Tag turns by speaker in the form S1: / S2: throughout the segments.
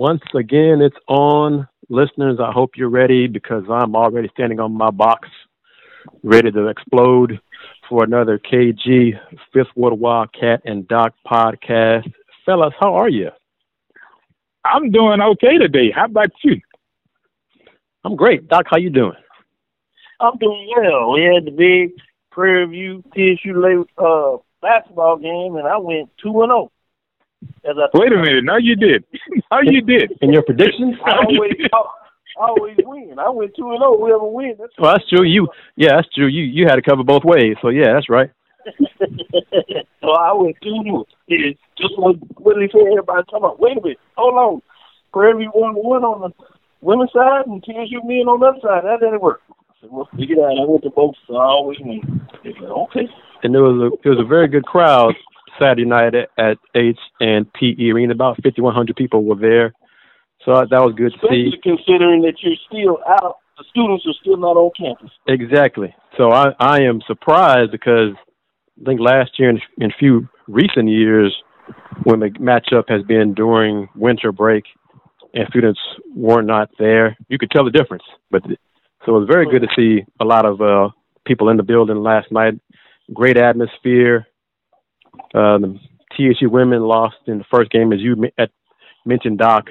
S1: Once again, it's on. Listeners, I hope you're ready because I'm already standing on my box, ready to explode for another KG Fifth Ward Wildcat and Doc podcast. Fellas, how are you?
S2: I'm doing okay today. How about you?
S1: I'm great. Doc, how you doing?
S3: I'm doing well. We had the big Prairie View TSU uh, basketball game, and I went 2 and 0.
S2: Wait a minute. Now you did. no, you did.
S1: In your predictions?
S3: I always, I always win. I went two and zero. Oh. Whoever wins. That's
S1: well, that's true. You, yeah, that's true. You, you had to cover both ways. So yeah, that's right.
S3: so I went two and zero. Yeah, just like Willie said. Everybody talking about. Wait a minute. Hold on. Prairie one one on the women's side and TSU men on the other side. That didn't work. So we'll figure it out. I went to both, so I always win. Okay.
S1: And there was a it was a very good crowd Saturday night at, at H and PE Arena. About 5,100 people were there. So that was good
S3: Especially
S1: to see.
S3: considering that you're still out, the students are still not on campus.
S1: Exactly. So I, I am surprised because I think last year and in a few recent years, when the matchup has been during winter break and students were not there, you could tell the difference. But so it was very good to see a lot of uh, people in the building last night. Great atmosphere. Uh, the TSU women lost in the first game, as you mentioned, Doc.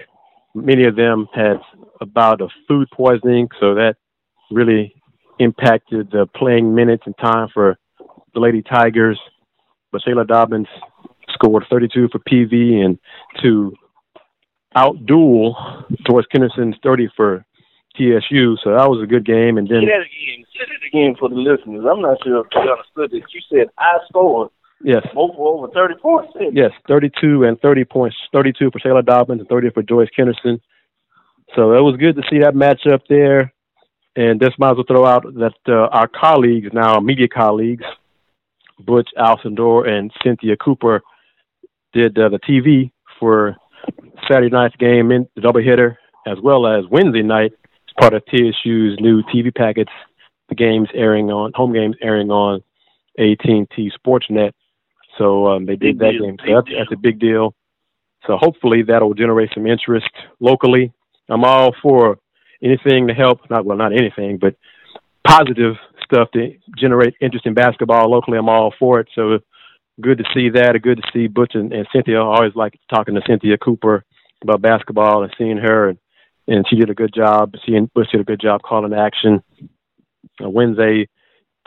S1: Many of them had about a food poisoning, so that really impacted the playing minutes and time for the Lady Tigers. But Shayla Dobbins scored 32 for PV and to outduel Joyce Kennerson's 30 for TSU. So that was a good game. And then
S3: say that again. Say that again for the listeners. I'm not sure if you understood this. You said I scored
S1: Yes.
S3: Both over 30 points.
S1: Yes, 32 and 30 points. 32 for Shayla Dobbins and 30 for Joyce Kennerson. So it was good to see that matchup there. And just might as well throw out that uh, our colleagues, now media colleagues, Butch Alcindor and Cynthia Cooper, did uh, the TV for Saturday night's game in the doubleheader, as well as Wednesday night, as part of TSU's new TV packets. The games airing on home games airing on AT&T Sportsnet. So um, they did
S3: big
S1: that
S3: deal.
S1: game. So that's, that's a big deal. So hopefully that'll generate some interest locally. I'm all for anything to help, not well, not anything, but positive stuff to generate interest in basketball locally. I'm all for it. So good to see that. Good to see Butch and, and Cynthia. I always like talking to Cynthia Cooper about basketball and seeing her, and, and she did a good job. Seeing Butch did a good job calling action. Uh, Wednesday,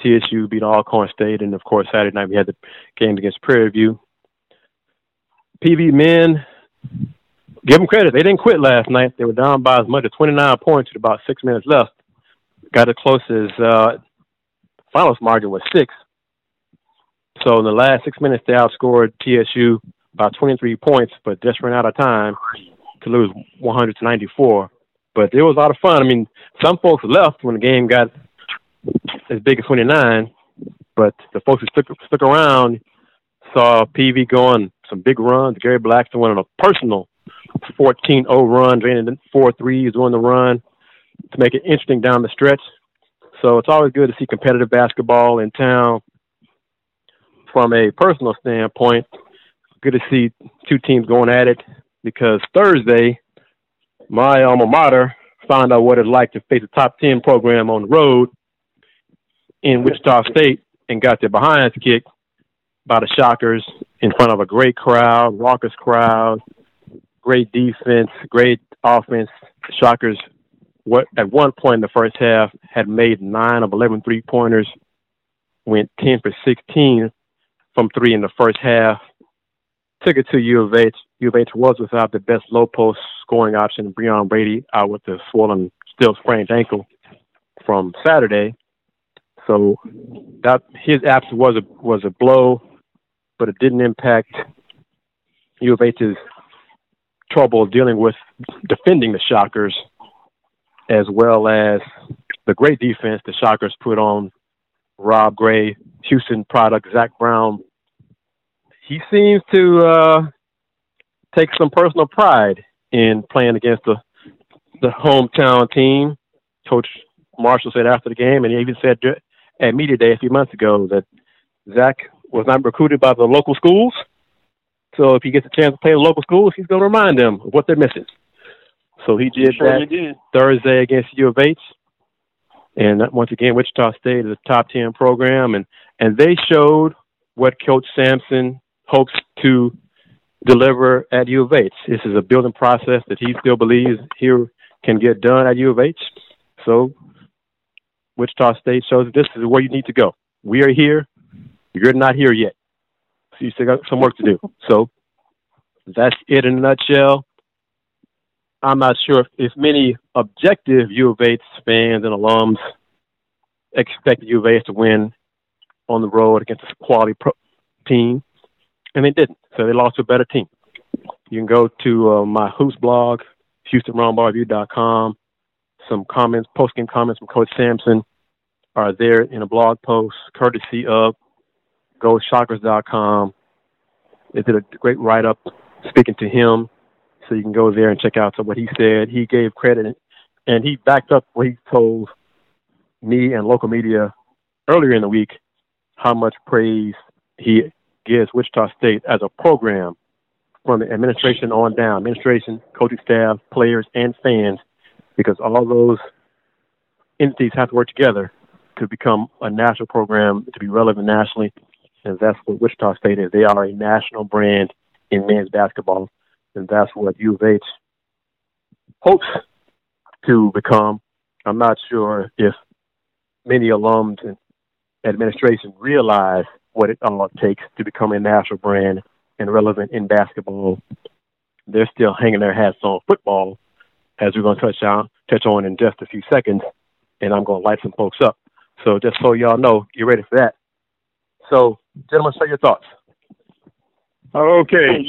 S1: TSU beat Alcorn State, and of course Saturday night we had the games against Prairie View. PV men, give them credit. They didn't quit last night. They were down by as much as 29 points with about six minutes left. Got as close as uh, finals margin was six. So in the last six minutes, they outscored TSU by 23 points, but just ran out of time to lose 100 to 94. But it was a lot of fun. I mean, some folks left when the game got as big as 29, but the folks who stuck, stuck around saw PV going some big runs. Gary Blackston went on a personal 14-0 run, draining four threes during the run to make it interesting down the stretch. So it's always good to see competitive basketball in town. From a personal standpoint, good to see two teams going at it because Thursday, my alma mater found out what it's like to face a top 10 program on the road in Wichita State and got their behinds kicked by the Shockers in front of a great crowd, raucous crowd, great defense, great offense. The Shockers, what at one point in the first half, had made nine of 11 three pointers, went 10 for 16 from three in the first half. Took it to U of H. U of H was without the best low post scoring option, Breaon Brady, out with the swollen, still sprained ankle from Saturday. So that his absence was a was a blow, but it didn't impact U of H's trouble dealing with defending the Shockers, as well as the great defense the Shockers put on Rob Gray, Houston product Zach Brown. He seems to uh, take some personal pride in playing against the the hometown team. Coach Marshall said after the game, and he even said at media day a few months ago that Zach was not recruited by the local schools. So if he gets a chance to play the local schools, he's going to remind them of what they're missing. So he did
S3: sure
S1: that
S3: did.
S1: Thursday against U of H. And once again, Wichita State is a top 10 program, and, and they showed what Coach Sampson hopes to deliver at U of H. This is a building process that he still believes here can get done at U of H. So Wichita State shows that this is where you need to go. We are here. You're not here yet. So you still got some work to do. So that's it in a nutshell. I'm not sure if, if many objective U of H fans and alums expected U of H to win on the road against a quality pro- team, and they didn't. So they lost to a better team. You can go to uh, my Hoops blog, HoustonRoundBallReview.com. Some comments, posting comments from Coach Sampson are there in a blog post, courtesy of GoShockers.com. They did a great write up speaking to him so you can go there and check out what he said. He gave credit and he backed up what he told me and local media earlier in the week how much praise he gives Wichita State as a program from the administration on down, administration, coaching staff, players, and fans, because all those entities have to work together to become a national program to be relevant nationally. And that's what Wichita State is. They are a national brand in men's basketball and that's what U of H hopes to become. I'm not sure if many alums and administration realize what it all takes to become a national brand and relevant in basketball. They're still hanging their hats on football, as we're going to touch on touch on in just a few seconds, and I'm going to light some folks up. So just so y'all know, get ready for that. So, gentlemen, say your thoughts.
S2: Uh, okay.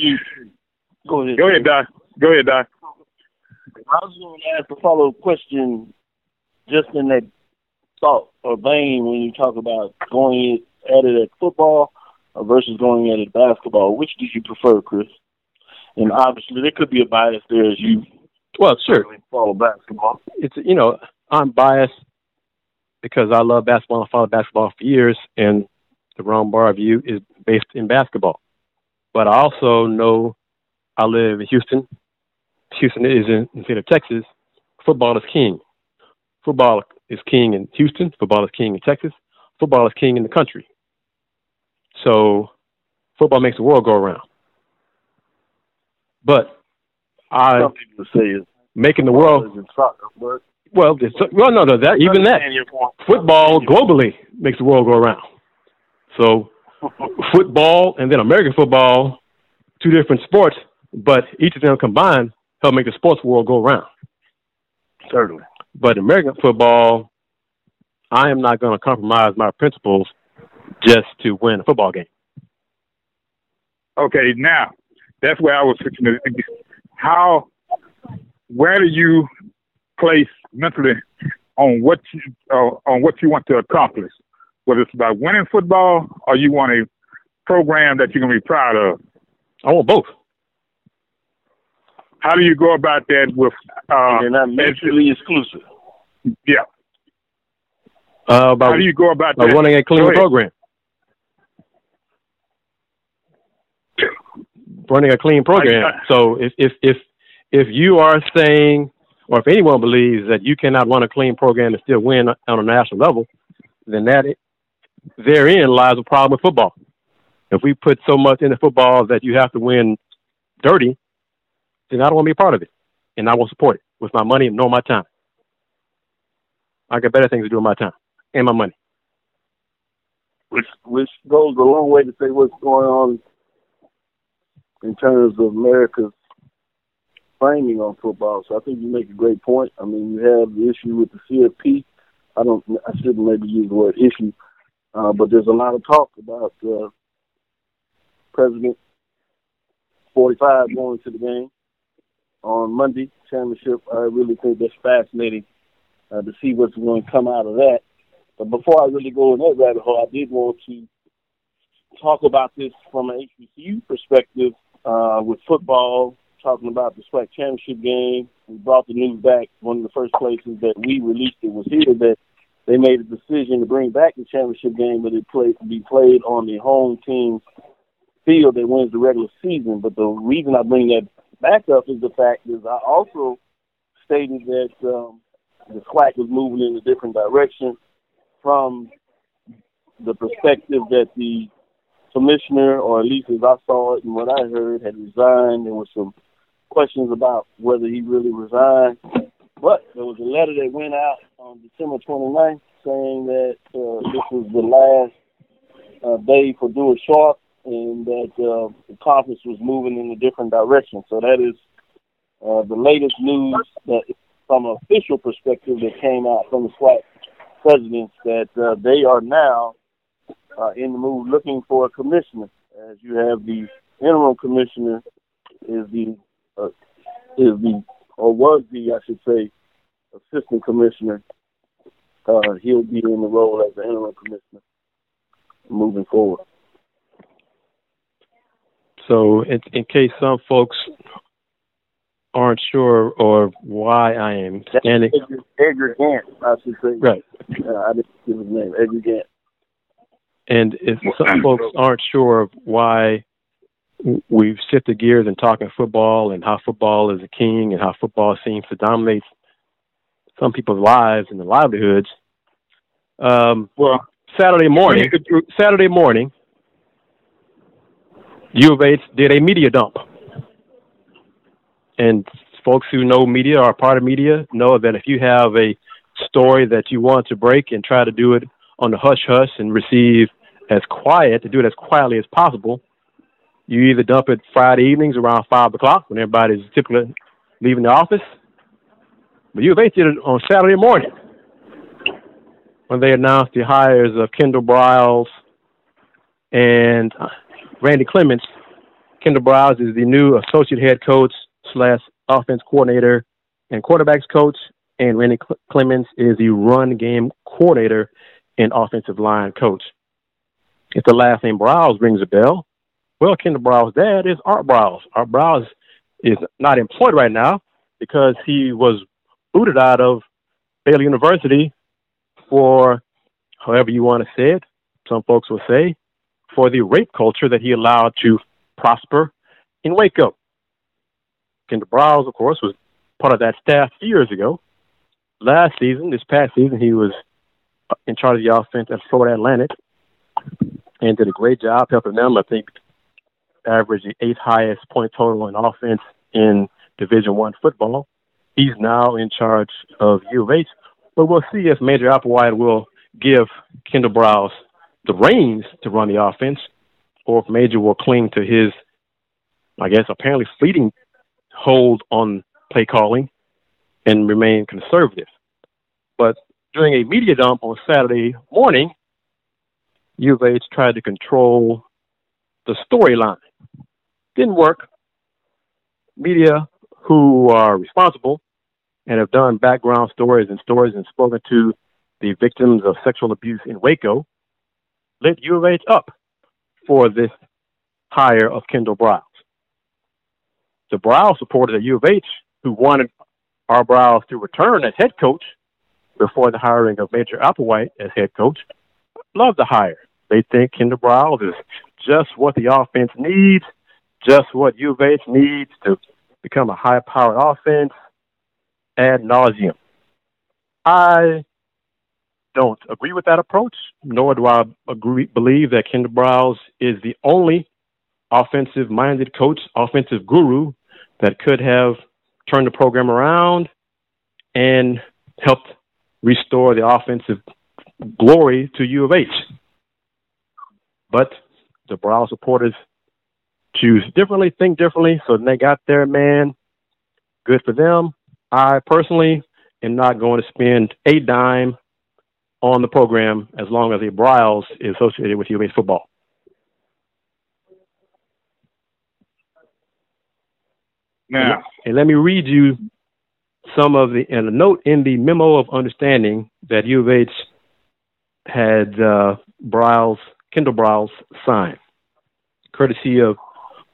S3: Go ahead.
S2: Go ahead, Doc. Go ahead, Doc.
S3: I was going to ask a follow up question just in that thought or vein when you talk about going at it at football versus going at it at basketball. Which do you prefer, Chris? And obviously, there could be a bias there as you
S1: well, sure.
S3: follow basketball.
S1: It's you know I'm biased because I love basketball. I followed basketball for years, and the Round Ball Review is based in basketball. But I also know I live in Houston. Houston is in the state of Texas. Football is king. Football is king in Houston. Football is king in Texas. Football is king in the country. So football makes the world go around. But I
S3: Some people say it's
S1: making the world
S3: in soccer, but
S1: well, well, no, no, that even that
S3: Understand your point.
S1: football globally makes the world go around. So football and then American football, two different sports, but each of them combined help make the sports world go around.
S3: Certainly.
S1: But American football, I am not going to compromise my principles just to win a football game.
S2: Okay, now that's where I was fixing to. How, where do you place mentally on what you uh, on what you want to accomplish? Whether it's about winning football or you want a program that you're gonna be proud of.
S1: I want both.
S2: How do you go about that with? Uh,
S3: They're not mutually exclusive.
S2: yeah.
S1: Uh,
S2: How do you go about
S1: about
S2: that?
S1: running a clean program. Running a clean program.
S2: I-
S1: So if if if if you are saying, or if anyone believes that you cannot run a clean program and still win on a national level, then that therein lies a problem with football. If we put so much into football that you have to win dirty, then I don't want to be a part of it, and I won't support it with my money and nor my time. I got better things to do with my time and my money.
S3: which which goes a long way to say what's going on in terms of America's framing on football. So I think you make a great point. I mean, you have the issue with the CFP. I don't. I shouldn't maybe use the word issue, uh, but there's a lot of talk about uh, President 45 going to the game on Monday championship. I really think that's fascinating uh, to see what's going to come out of that. But before I really go in that rabbit hole, I did want to talk about this from an HBCU perspective uh, with football, talking about the SWAC championship game. We brought the news back. One of the first places that we released it was here that they made a decision to bring back the championship game, but it played to be played on the home team's field that wins the regular season. But the reason I bring that back up is the fact is I also stated that um, the SWAC was moving in a different direction from the perspective that the commissioner, or at least as I saw it and what I heard, had resigned. There were some questions about whether he really resigned. But there was a letter that went out on December 29th saying that uh, this was the last uh, day for Duer Sharp and that uh, the conference was moving in a different direction. So that is uh, the latest news that, from an official perspective, that came out from the SWAC presidents that uh, they are now uh, in the move looking for a commissioner. As you have the interim commissioner is the uh, is the or was the I should say assistant commissioner. Uh, he'll be in the role as the interim commissioner moving forward.
S1: So, in, in case some folks aren't sure or why I am standing,
S3: Edgar, Edgar Gantt, I should say.
S1: Right.
S3: Uh, I didn't give his name. Edgar Gantt.
S1: And if some folks aren't sure of why we've shifted gears and talking football and how football is a king and how football seems to dominate some people's lives and their livelihoods. Um,
S2: well,
S1: Saturday morning, Saturday morning, U of H did a media dump. And folks who know media or are part of media know that if you have a story that you want to break and try to do it on the hush hush and receive as quiet, to do it as quietly as possible, you either dump it Friday evenings around 5 o'clock when everybody's typically leaving the office. But U of H it on Saturday morning when they announced the hires of Kendall Briles and uh, Randy Clements. Kendall Briles is the new associate head coach slash offense coordinator and quarterbacks coach, and Randy Clements is the run game coordinator and offensive line coach. If the last name Briles rings a bell, well, Kendall Briles' dad is Art Briles. Art Briles is not employed right now because he was booted out of Baylor University for however you want to say it. Some folks will say for the rape culture that he allowed to prosper in Waco. Kendall Briles, of course, was part of that staff years ago. Last season, this past season, he was in charge of the offense at Florida Atlantic and did a great job helping them. I think averaged the eighth highest point total in offense in Division One football. He's now in charge of U of H, but we'll see if Major Applewhite will give Kendall Briles the reins to run the offense, or if Major will cling to his, I guess, apparently fleeting hold on play calling and remain conservative. But during a media dump on Saturday morning, U of H tried to control the storyline. Didn't work. Media who are responsible and have done background stories and stories and spoken to the victims of sexual abuse in Waco lit U of H up for this hire of Kendall Briles. The Briles supporters at U of H who wanted Art Briles to return as head coach before the hiring of Major Applewhite as head coach love the hire. They think Kendall Briles is just what the offense needs, just what U of H needs to become a high powered offense ad nauseum. I don't agree with that approach, nor do I agree believe that Kendall Briles is the only offensive minded coach, offensive guru that could have turned the program around and helped restore the offensive glory to U of H. But the Briles supporters choose differently, think differently, so they got their man. Good for them. I personally am not going to spend a dime on the program as long as a Briles is associated with U of H football.
S2: Now,
S1: and let me read you some of the and a note in the memo of understanding that U of H had uh, Briles, Kendall Briles sign, courtesy of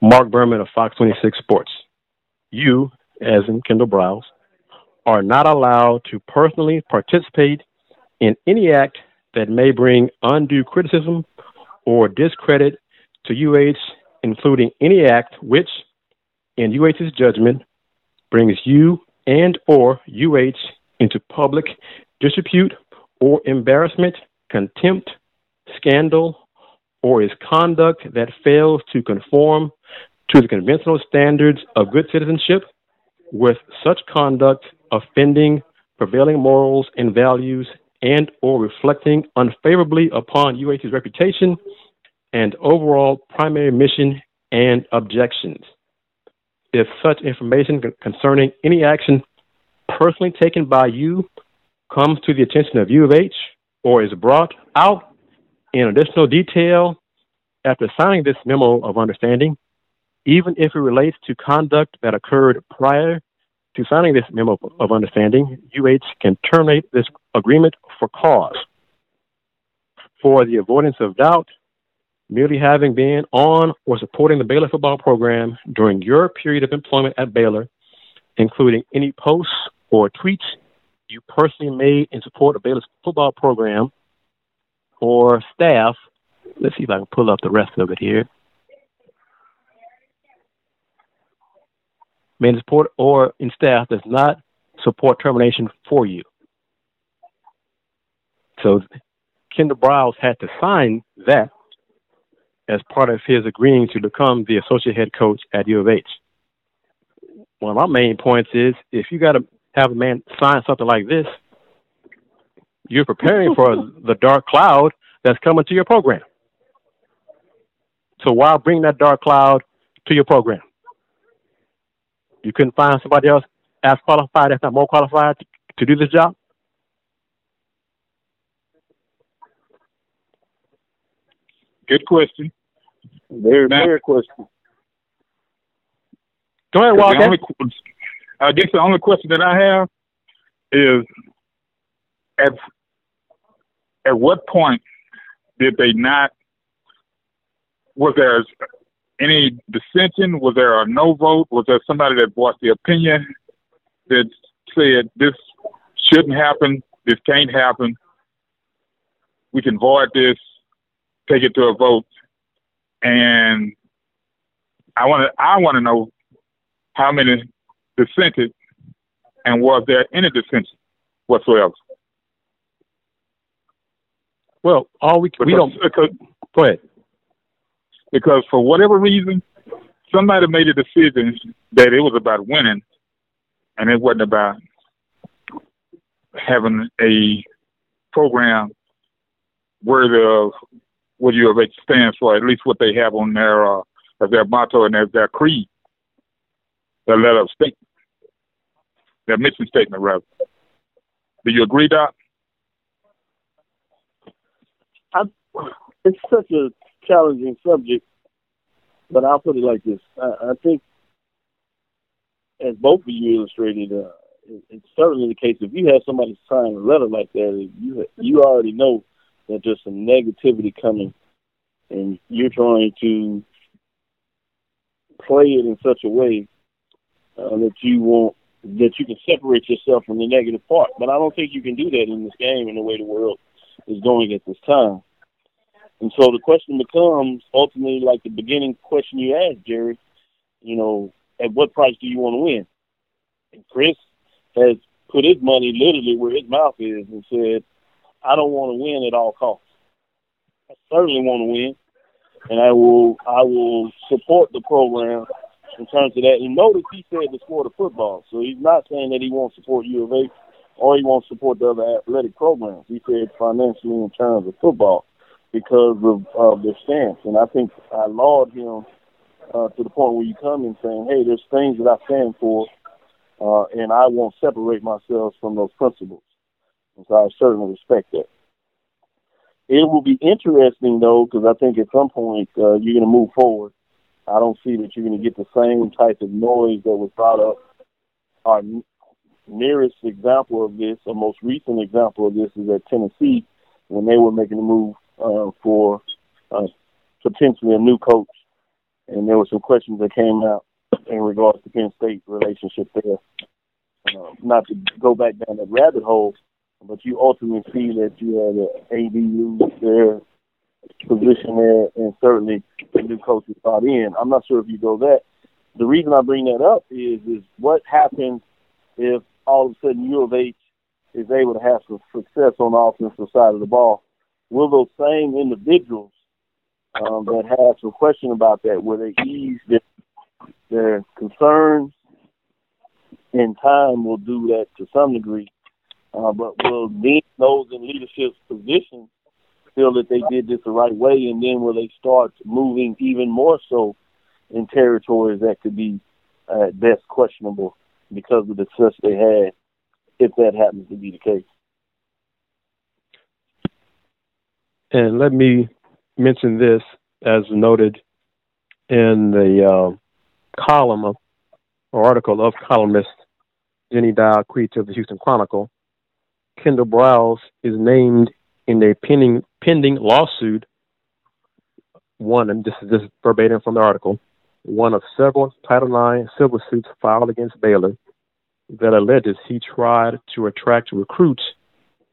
S1: Mark Berman of Fox 26 Sports. You, as in Kendall Briles, are not allowed to personally participate in any act that may bring undue criticism or discredit to UH, including any act which, in UH's judgment, brings you and or UH into public disrepute or embarrassment, contempt, scandal, or is conduct that fails to conform to the conventional standards of good citizenship, with such conduct offending prevailing morals and values and or reflecting unfavorably upon UH's reputation and overall primary mission and objections. If such information concerning any action personally taken by you comes to the attention of U of H or is brought out in additional detail after signing this memo of understanding, even if it relates to conduct that occurred prior to signing this memo of understanding, UH can terminate this agreement for cause. For the avoidance of doubt, merely having been on or supporting the Baylor football program during your period of employment at Baylor, including any posts or tweets you personally made in support of Baylor's football program or staff. Let's see if I can pull up the rest of it here. Made in support or in staff does not support termination for you. So Kendall Briles had to sign that as part of his agreeing to become the associate head coach at U of H. One of my main points is if you got to have a man sign something like this, you're preparing for the dark cloud that's coming to your program. So why bring that dark cloud to your program? You couldn't find somebody else as qualified, if not more qualified, to, to do this job?
S2: Good question.
S3: Very, now, very question.
S1: Go ahead, Walker.
S2: Only, I guess the only question that I have is at at what point did they not? Was there any dissension? Was there a no vote? Was there somebody that voiced the opinion that said this shouldn't happen, this can't happen, we can void this, take it to a vote, and I want to I want to know how many dissented, and was there any dissension whatsoever?
S1: Well, all we because, we don't because, go ahead
S2: because for whatever reason, somebody made a decision that it was about winning, and it wasn't about having a program worthy of what U of H stands for, at least what they have on their uh, as their motto and as their creed, their letter of statement, their mission statement, rather. Do you agree, Doc?
S3: I, it's such a challenging subject, but I'll put it like this: I, I think, as both of you illustrated, uh, it, it's certainly the case. If you have somebody sign a letter like that, you you already know that there's some negativity coming, and you're trying to play it in such a way uh, that you want that you can separate yourself from the negative part. But I don't think you can do that in this game in the way the world is going at this time. And so the question becomes ultimately like the beginning question you asked, Jerry, you know, at what price do you want to win? And Chris has put his money literally where his mouth is and said, I don't want to win at all costs. I certainly want to win. And I will I will support the program in terms of that. And notice he said the sport of football. So he's not saying that he won't support U of H or he won't support the other athletic programs. He said financially in terms of football because of, of their stance. And I think I laud him uh, to the point where you come in saying, hey, there's things that I stand for, uh, and I won't separate myself from those principles. And so I certainly respect that. It will be interesting, though, because I think at some point uh, you're going to move forward. I don't see that you're going to get the same type of noise that was brought up. Our nearest example of this, or most recent example of this, is at Tennessee when they were making a move uh, for uh, potentially a new coach, and there were some questions that came out in regards to Penn State relationship there. Uh, not to go back down that rabbit hole, but you ultimately see that you had an AD lose their position there, and certainly the new coach is brought in. I'm not sure if you go that. The reason I bring that up is is what happens if all of a sudden U of H is able to have some success on the offensive side of the ball, will those same individuals um, that have some question about that, will they ease their, their concerns in time will do that to some degree. Uh, but will then those in leadership positions feel that they did this the right way, and then will they start moving even more so in territories that could be uh, at best questionable because of the success they had, if that happens to be the case.
S1: And let me mention this as noted in the uh, column of, or article of columnist Jenny Dial Creech of the Houston Chronicle. Kendall Briles is named in a pending pending lawsuit. One, and this is this verbatim from the article, one of several Title IX civil suits filed against Baylor that alleges he tried to attract recruits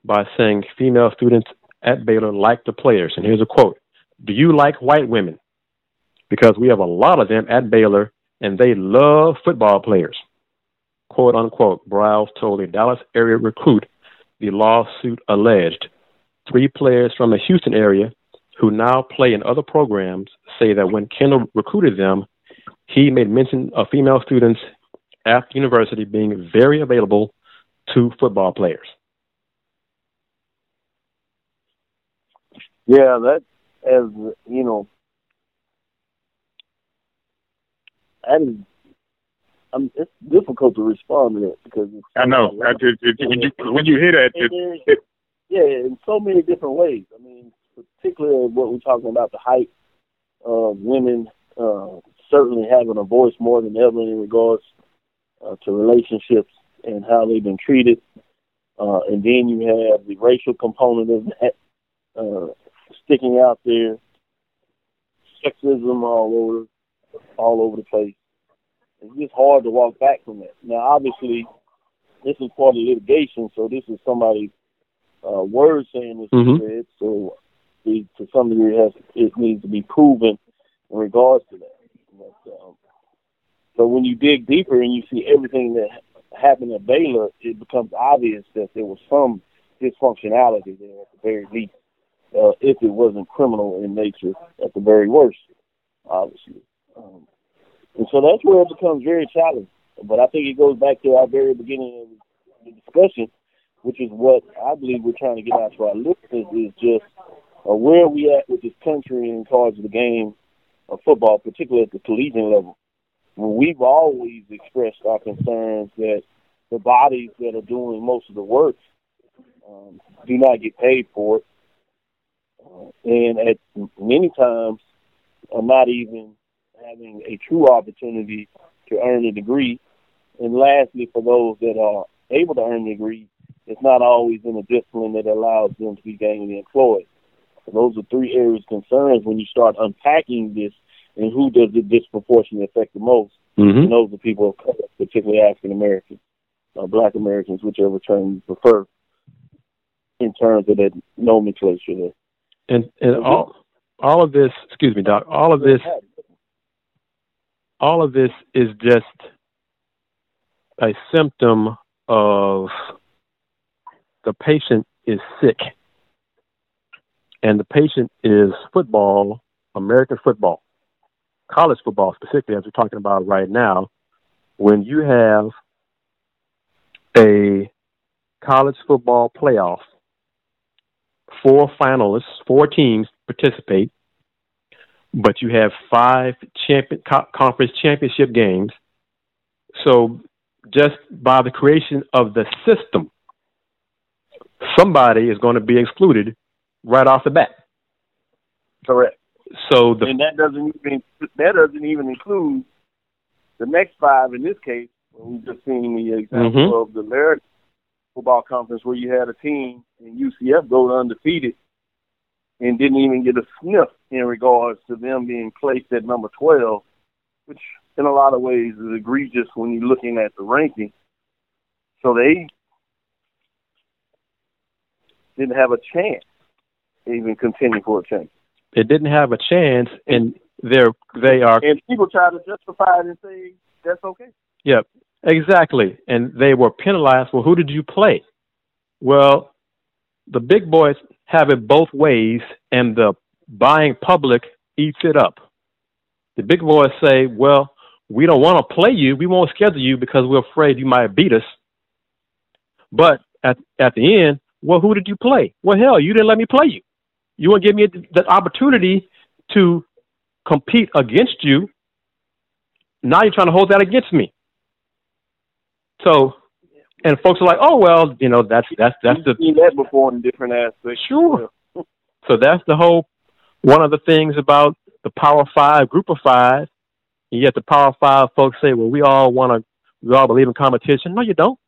S1: by saying female students at Baylor like the players. And here's a quote Do you like white women? Because we have a lot of them at Baylor and they love football players. Quote unquote, Briles told a Dallas area recruit the lawsuit alleged. Three players from the Houston area who now play in other programs say that when Kendall recruited them, he made mention of female students at the university being very available to football players.
S3: Yeah, that as you know, that is. I'm, it's difficult to respond to that because
S2: I know I, it, it, when you when you hear that, it, it,
S3: yeah, in so many different ways. I mean, particularly what we're talking about the height of women uh, certainly having a voice more than ever in regards uh, to relationships and how they've been treated. Uh, and then you have the racial component of that uh, sticking out there, sexism all over, all over the place. It's just hard to walk back from that. Now, obviously, this is part of litigation, so this is somebody's uh, word saying this mm-hmm. said. So, the, to some degree, it, has, it needs to be proven in regards to that. But, um, but when you dig deeper and you see everything that happened at Baylor, it becomes obvious that there was some dysfunctionality there at the very least, uh, if it wasn't criminal in nature at the very worst, obviously. Um, and so that's where it becomes very challenging. But I think it goes back to our very beginning of the discussion, which is what I believe we're trying to get out to our listeners is just uh, where we at with this country in regards to the game of football, particularly at the collegiate level. We've always expressed our concerns that the bodies that are doing most of the work um, do not get paid for it, and at many times are not even having a true opportunity to earn a degree. And lastly, for those that are able to earn a degree, it's not always in a discipline that allows them to be gainfully employed. So those are three areas of concerns when you start unpacking this and who does it disproportionately affect the most.
S1: Mm-hmm.
S3: And those are people of color, particularly African Americans, uh, Black Americans, whichever term you prefer, in terms of that nomenclature there.
S1: And and all all of this, excuse me, Doc, all of this all of this is just a symptom of the patient is sick. And the patient is football, American football, college football specifically, as we're talking about right now. When you have a college football playoff, four finalists, four teams participate, but you have five champion co- conference championship games. So just by the creation of the system, somebody is going to be excluded right off the bat.
S3: Correct.
S1: So the
S3: and that doesn't even that doesn't even include the next five in this case. We've just seen the example
S1: mm-hmm.
S3: of the Lyric football conference where you had a team and UCF go to undefeated and didn't even get a sniff in regards to them being placed at number 12, which in a lot of ways is egregious when you're looking at the ranking. So they didn't have a chance to even continue for a chance.
S1: It didn't have a chance, and they're they are.
S3: And people try to justify it and say that's okay.
S1: Yep, Exactly. And they were penalized. Well, who did you play? Well, the big boys have it both ways, and the buying public eats it up. The big boys say, well, we don't want to play you. We won't schedule you because we're afraid you might beat us. But at, at the end, well, who did you play? Well, hell, you didn't let me play you. You won't give me the opportunity to compete against you. Now you're trying to hold that against me. So, and folks are like, oh well, you know, that's that's that's
S3: the seen that before in different aspects.
S1: Sure. so that's the whole one of the things about the Power Five, Group of Five. And yet the Power Five folks say, well, we all want to, we all believe in competition. No, you don't.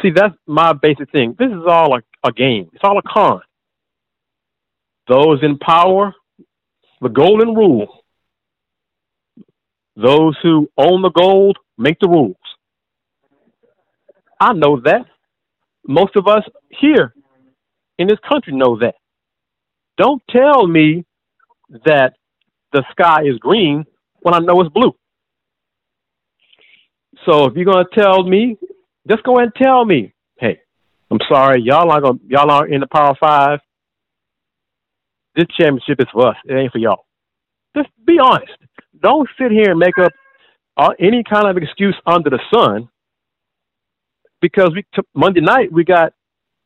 S1: See, that's my basic thing. This is all a, a game. It's all a con. Those in power, the golden rule. Those who own the gold make the rules. I know that. Most of us here in this country know that. Don't tell me that the sky is green when I know it's blue. So if you're gonna tell me, just go and tell me, hey, I'm sorry, y'all aren't gonna, y'all aren't in the Power Five. This championship is for us. It ain't for y'all. Just be honest. Don't sit here and make up uh, any kind of excuse under the sun. Because we took Monday night, we got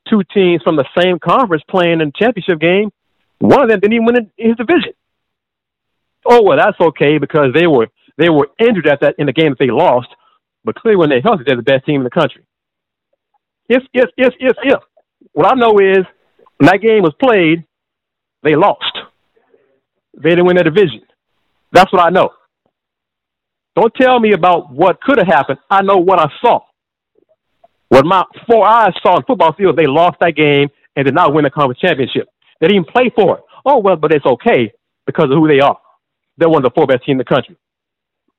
S1: two teams from the same conference playing in the championship game. One of them didn't even win his division. Oh well, that's okay because they were they were injured at that in the game that they lost. But clearly, when they're healthy, they're the best team in the country. If if if if if what I know is when that game was played, they lost. They didn't win their division. That's what I know. Don't tell me about what could have happened. I know what I saw. What my four eyes saw in football field, they lost that game and did not win the conference championship. They didn't play for it. Oh well, but it's okay because of who they are. They're one of the four best teams in the country.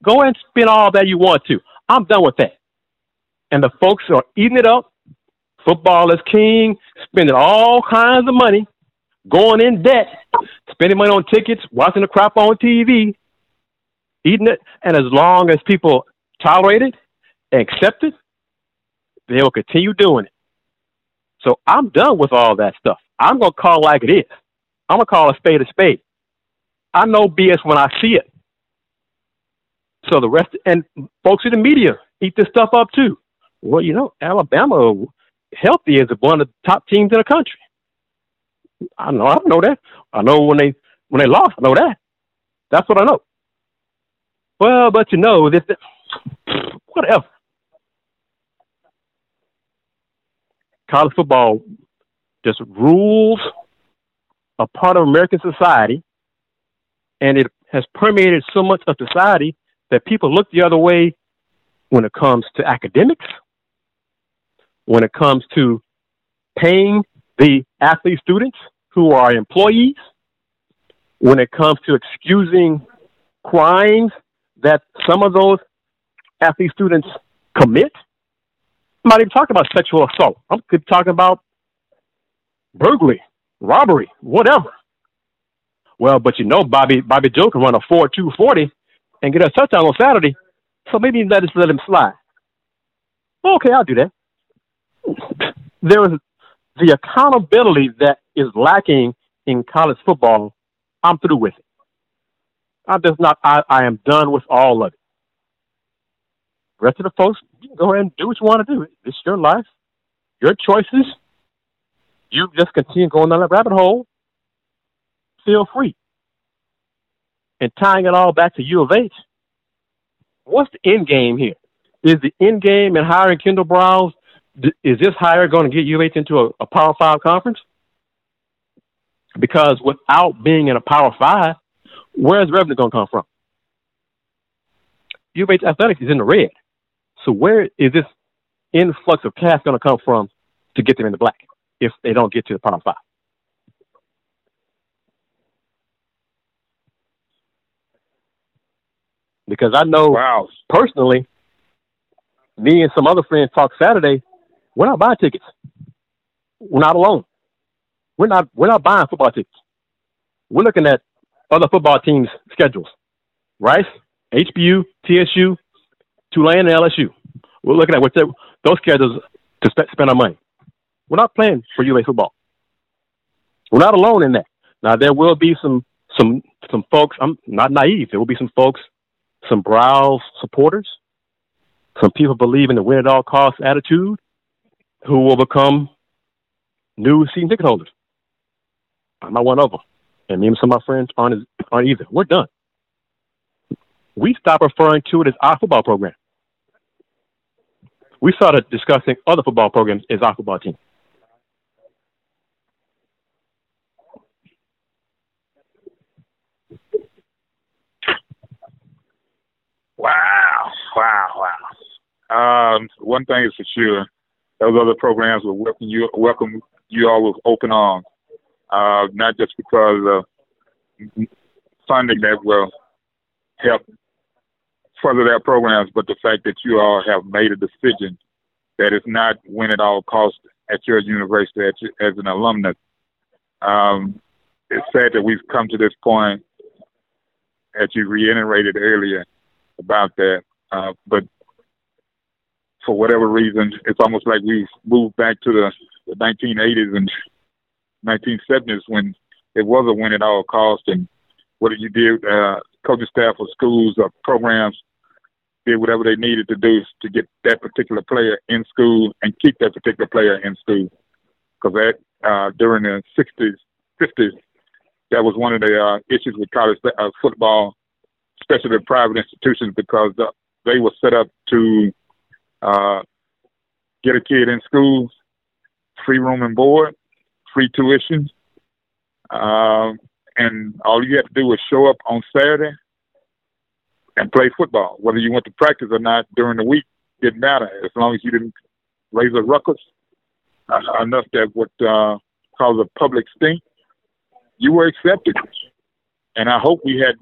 S1: Go and spin all that you want to. I'm done with that. And the folks are eating it up. Football is king, spending all kinds of money going in debt, spending money on tickets, watching the crap on TV, eating it, and as long as people tolerate it and accept it, they will continue doing it. So I'm done with all that stuff. I'm gonna call like it is. I'm gonna call a spade a spade. I know BS when I see it. So the rest and folks in the media eat this stuff up too. Well, you know, Alabama healthy is one of the top teams in the country. I know. I know that. I know when they when they lost. I know that. That's what I know. Well, but you know this. Whatever. College football just rules a part of American society, and it has permeated so much of society that people look the other way when it comes to academics, when it comes to paying the athlete students who are employees when it comes to excusing crimes that some of those athlete students commit. I'm not even talking about sexual assault. I'm talking about burglary, robbery, whatever. Well, but you know, Bobby Bobby Joe can run a four two forty and get a touchdown on Saturday, so maybe let us let him slide. Okay, I'll do that. There was the accountability that is lacking in college football, I'm through with it. I'm just not, I, I am done with all of it. Rest of the folks, you can go ahead and do what you want to do. It's your life, your choices. You just continue going down that rabbit hole. Feel free. And tying it all back to U of H, what's the end game here? Is the end game in hiring Kendall Briles is this hire going to get UH into a, a Power Five conference? Because without being in a Power Five, where's revenue going to come from? UH athletics is in the red. So where is this influx of cash going to come from to get them in the black if they don't get to the Power Five? Because I know
S2: wow.
S1: personally, me and some other friends talked Saturday we're not buying tickets. We're not alone. We're not we're not buying football tickets. We're looking at other football teams' schedules. Rice, HBU, TSU, Tulane and LSU. We're looking at what those schedules to spend our money. We're not playing for UA football. We're not alone in that. Now there will be some some some folks. I'm not naive. There will be some folks, some Briles supporters, some people believe in the win at all costs attitude, who will become new season ticket holders. I'm not one of them, and me and some of my friends aren't aren't either. We're done. We stopped referring to it as our football program. We started discussing other football programs as our football team.
S2: Wow, wow, wow. Um, one thing is for sure, those other programs will welcome you, welcome you all with open arms. Uh, not just because of funding that will help further their programs, but the fact that you all have made a decision that is not win at all costs at your university as an alumnus. Um, it's sad that we've come to this point, as you reiterated earlier, about that. Uh, but for whatever reason, it's almost like we've moved back to the, the 1980s and 1970s when it was a win at all cost. And what did you do? Uh, coaching staff of schools or programs did whatever they needed to do to get that particular player in school and keep that particular player in school. Because that uh, during the 60s, 50s, that was one of the uh, issues with college uh, football especially the private institutions, because the, they were set up to uh, get a kid in school, free room and board, free tuition, um, and all you had to do was show up on Saturday and play football. Whether you went to practice or not during the week didn't matter as long as you didn't raise a ruckus uh, enough that would uh, cause a public stink. You were accepted, and I hope we had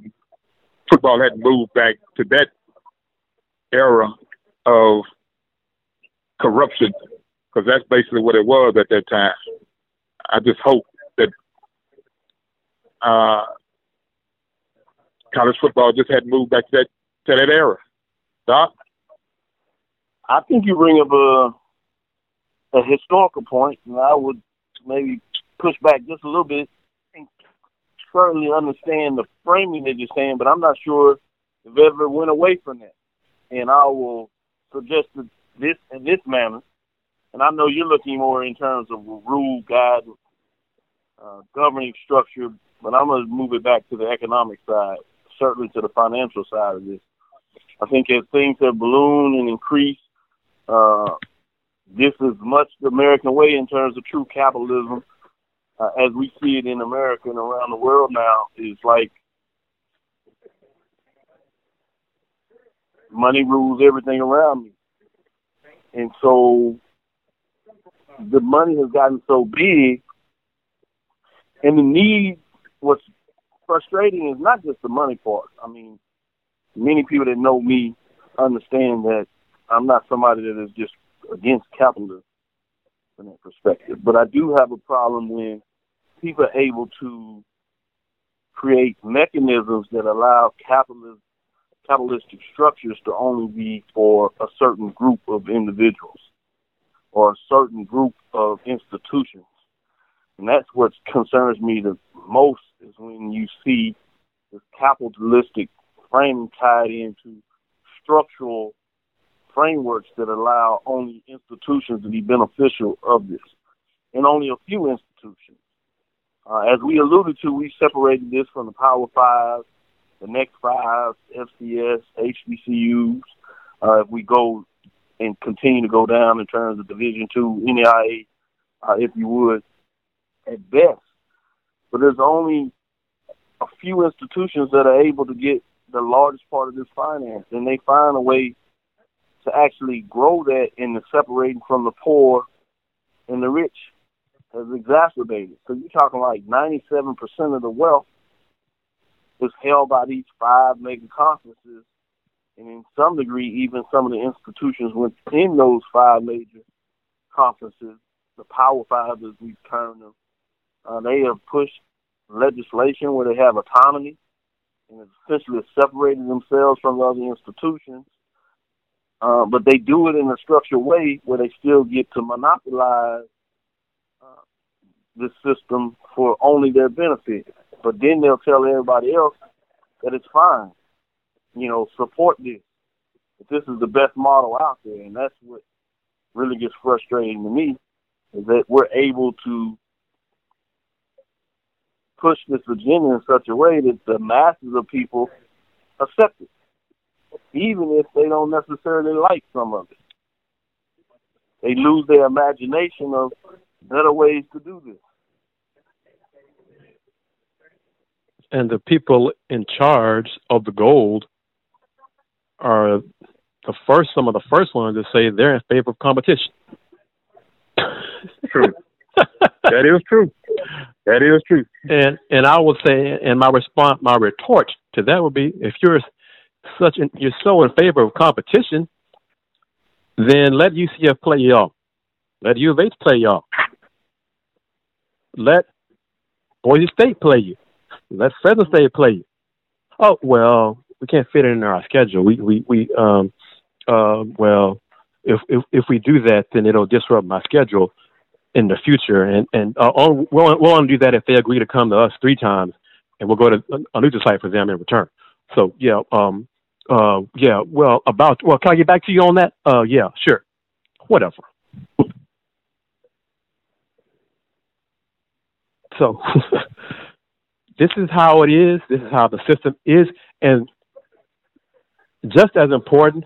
S2: football hadn't moved back to that era of corruption, because that's basically what it was at that time. I just hope that uh, college football just hadn't moved back to that to that era. Doc,
S3: I think you bring up a a historical point, and I would maybe push back just a little bit and certainly understand the framing that you're saying, but I'm not sure if ever went away from that. And I will suggest this in this manner. And I know you're looking more in terms of rule, guide, uh, governing structure, but I'm going to move it back to the economic side, certainly to the financial side of this. I think as things have ballooned and increased, uh, this is much the American way in terms of true capitalism uh, as we see it in America and around the world now, is like money rules everything around me. And so the money has gotten so big, and the need, what's frustrating is not just the money part. I mean, many people that know me understand that I'm not somebody that is just against capitalism from that perspective. But I do have a problem when people are able to create mechanisms that allow capitalist capitalistic structures to only be for a certain group of individuals or a certain group of institutions. And that's what concerns me the most is when you see this capitalistic framing tied into structural frameworks that allow only institutions to be beneficial of this, and only a few institutions. Uh, as we alluded to, we separated this from the Power Five, the next five, FCS, HBCUs. Uh, if we go and continue to go down in terms of Division Two, NAIA, uh, if you would, at best. But there's only a few institutions that are able to get the largest part of this finance, and they find a way to actually grow that in the separating from the poor and the rich has exacerbated. So you're talking like 97% of the wealth is held by these five mega conferences, and in some degree, even some of the institutions within those five major conferences, the Power Five, as we term them, uh, they have pushed legislation where they have autonomy and essentially separated themselves from the other institutions uh, but they do it in a structured way where they still get to monopolize uh, the system for only their benefit. But then they'll tell everybody else that it's fine. You know, support this. This is the best model out there, and that's what really gets frustrating to me is that we're able to push this agenda in such a way that the masses of people accept it, even if they don't necessarily like some of it. They lose their imagination of better ways to do this.
S1: And the people in charge of the gold are the first, some of the first ones to say they're in favor of competition.
S2: True. that is true. That is true.
S1: And and I would say, and my response, my retort to that would be, if you're such an, you're so in favor of competition, then let UCF play y'all. Let U of H play y'all. Let Boise State play you. Let Fresno State play you. Oh well, we can't fit it in our schedule. We we we um uh well if if if we do that, then it'll disrupt my schedule in the future. And and uh, we'll, we'll only do that if they agree to come to us three times, and we'll go to a neutral site for them in return. So yeah, um, uh, yeah. Well, about well, can I get back to you on that? Uh, yeah, sure, whatever. So this is how it is. This is how the system is, and just as important,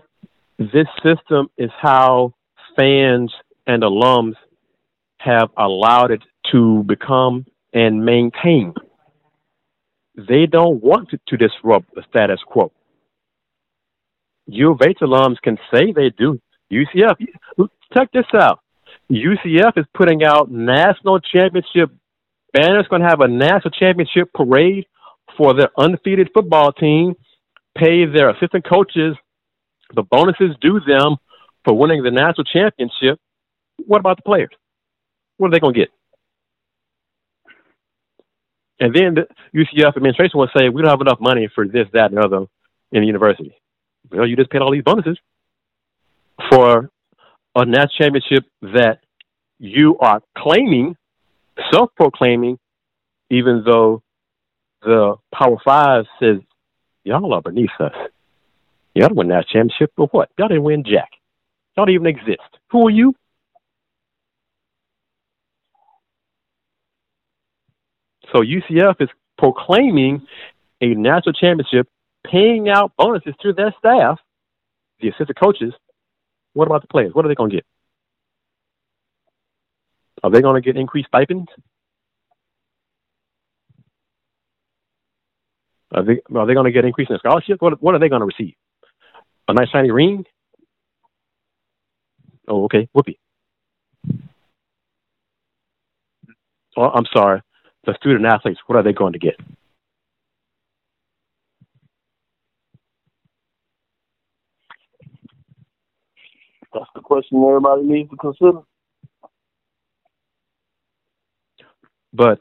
S1: this system is how fans and alums have allowed it to become and maintain. They don't want to, to disrupt the status quo. U of H alums can say they do. UCF, check this out. UCF is putting out national championship banners, going to have a national championship parade for their undefeated football team, pay their assistant coaches the bonuses due them for winning the national championship. What about the players? what are they going to get? And then the UCF administration will say, we don't have enough money for this, that, and other in the university. Well, you just paid all these bonuses for a national championship that you are claiming, self-proclaiming, even though the Power Five says, y'all are beneath us. Y'all win that championship, but what? Y'all didn't win jack. Y'all don't even exist. Who are you? So UCF is proclaiming a national championship, paying out bonuses to their staff, the assistant coaches. What about the players? What are they going to get? Are they going to get increased stipends? Are they are they going to get increased in scholarship? What what are they going to receive? A nice shiny ring? Oh, okay, whoopee. Oh, I'm sorry the student athletes, what are they going to get?
S3: That's the question everybody needs to consider.
S1: But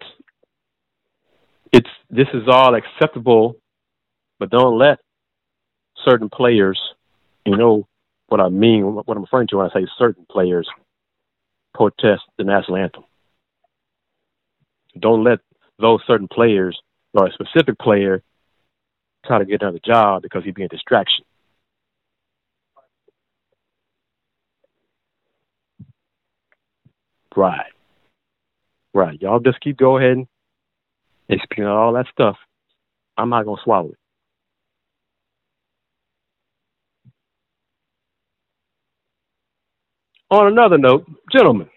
S1: it's this is all acceptable, but don't let certain players, you know what I mean, what I'm referring to when I say certain players, protest the national anthem don't let those certain players or a specific player try to get another job because he'd be a distraction. Right. Right. Y'all just keep go ahead and explain all that stuff. I'm not gonna swallow it. On another note, gentlemen.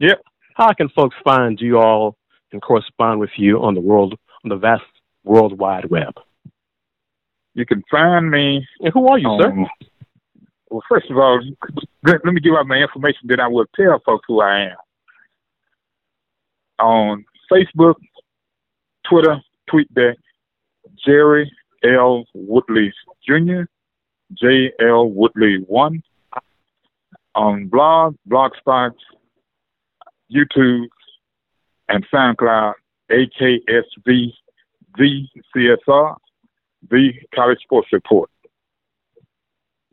S2: Yep.
S1: How can folks find you all and correspond with you on the world, on the vast world wide web?
S2: You can find me.
S1: And who are you, sir?
S2: Well, first of all, let, let me give out my information, then I will tell folks who I am. On Facebook, Twitter, TweetDeck, Jerry L. Woodley Jr., J. L. Woodley 1. On blog, Blogspot, YouTube, and SoundCloud, AKSV, the CSR, the College Sports Report.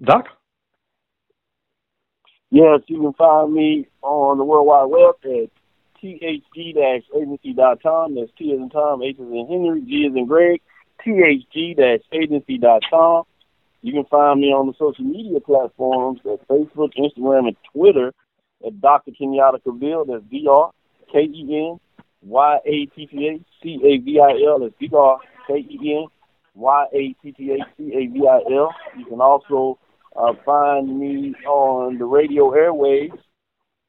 S1: Doc?
S3: Yes, you can find me on the World Wide Web at thg-agency.com. That's T as in Tom, H as in Henry, G as in Greg, thg-agency.com. You can find me on the social media platforms at Facebook, Instagram, and Twitter at Dr. Kenyatta Cavil. That's D-R-K-E-N-Y-A-T-T-A-C-A-V-I-L. That's D-R-K-E-N-Y-A-T-T-A-C-A-V-I-L. You can also uh, find me on the radio airwaves,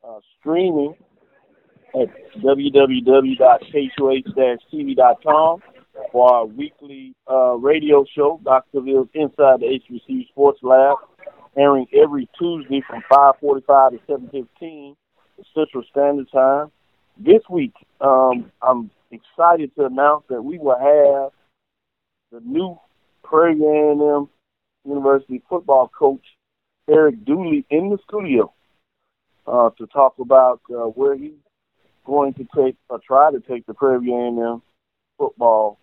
S3: uh, streaming at www.k2h-tv.com for our weekly uh, radio show, Dr. Cavil's Inside the HBCU Sports Lab, airing every Tuesday from 5:45 to 7:15 Central Standard Time. This week, um, I'm excited to announce that we will have the new Prairie A&M University football coach Eric Dooley in the studio uh, to talk about uh, where he's going to take or try to take the Prairie A&M football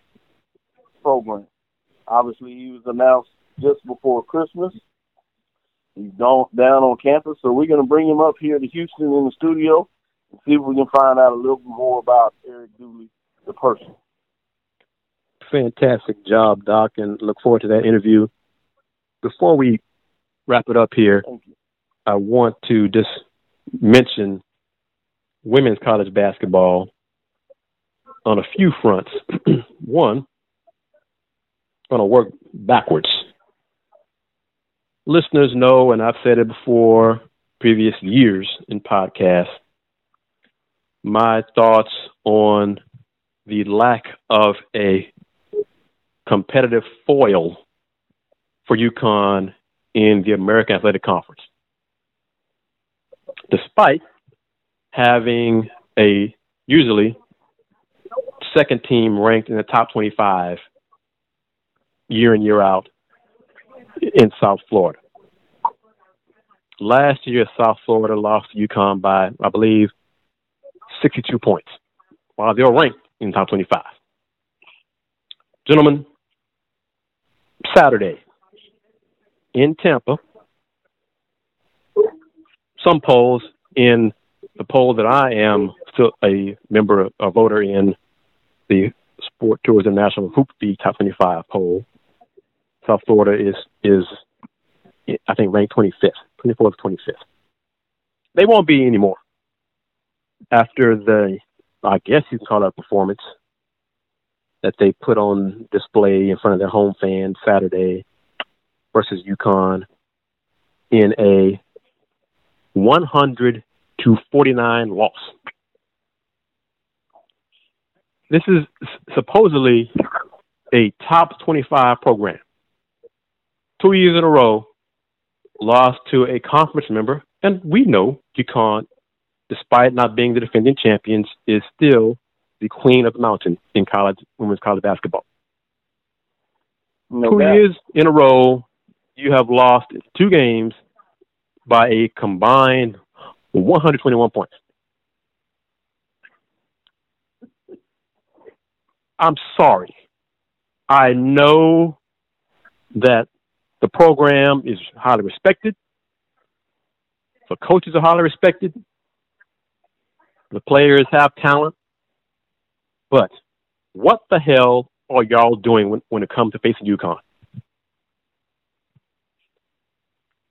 S3: program. Obviously, he was announced just before Christmas. He's down down on campus, so we're going to bring him up here to Houston in the studio and see if we can find out a little bit more about Eric Dooley, the person.
S1: Fantastic job, Doc, and look forward to that interview. Before we wrap it up here, I want to just mention women's college basketball on a few fronts. One, I'm going to work backwards. Listeners know, and I've said it before previous years in podcasts, my thoughts on the lack of a competitive foil for UConn in the American Athletic Conference. Despite having a usually second team ranked in the top 25 year in, year out in South Florida. Last year, South Florida lost to UConn by, I believe, 62 points, while they were ranked in top 25. Gentlemen, Saturday in Tampa, some polls in the poll that I am still a member, of a voter in the Sport Tourism National Hoop League Top 25 poll South Florida is is I think ranked 25th, 24th, 25th. They won't be anymore after the I guess you can call it a performance that they put on display in front of their home fans Saturday versus UConn in a 100 to 49 loss. This is supposedly a top 25 program two years in a row, lost to a conference member. And we know UConn, despite not being the defending champions, is still the queen of the mountain in college women's college basketball. No two doubt. years in a row, you have lost two games by a combined 121 points. I'm sorry. I know that the program is highly respected. The coaches are highly respected. The players have talent. But what the hell are y'all doing when, when it comes to facing UConn?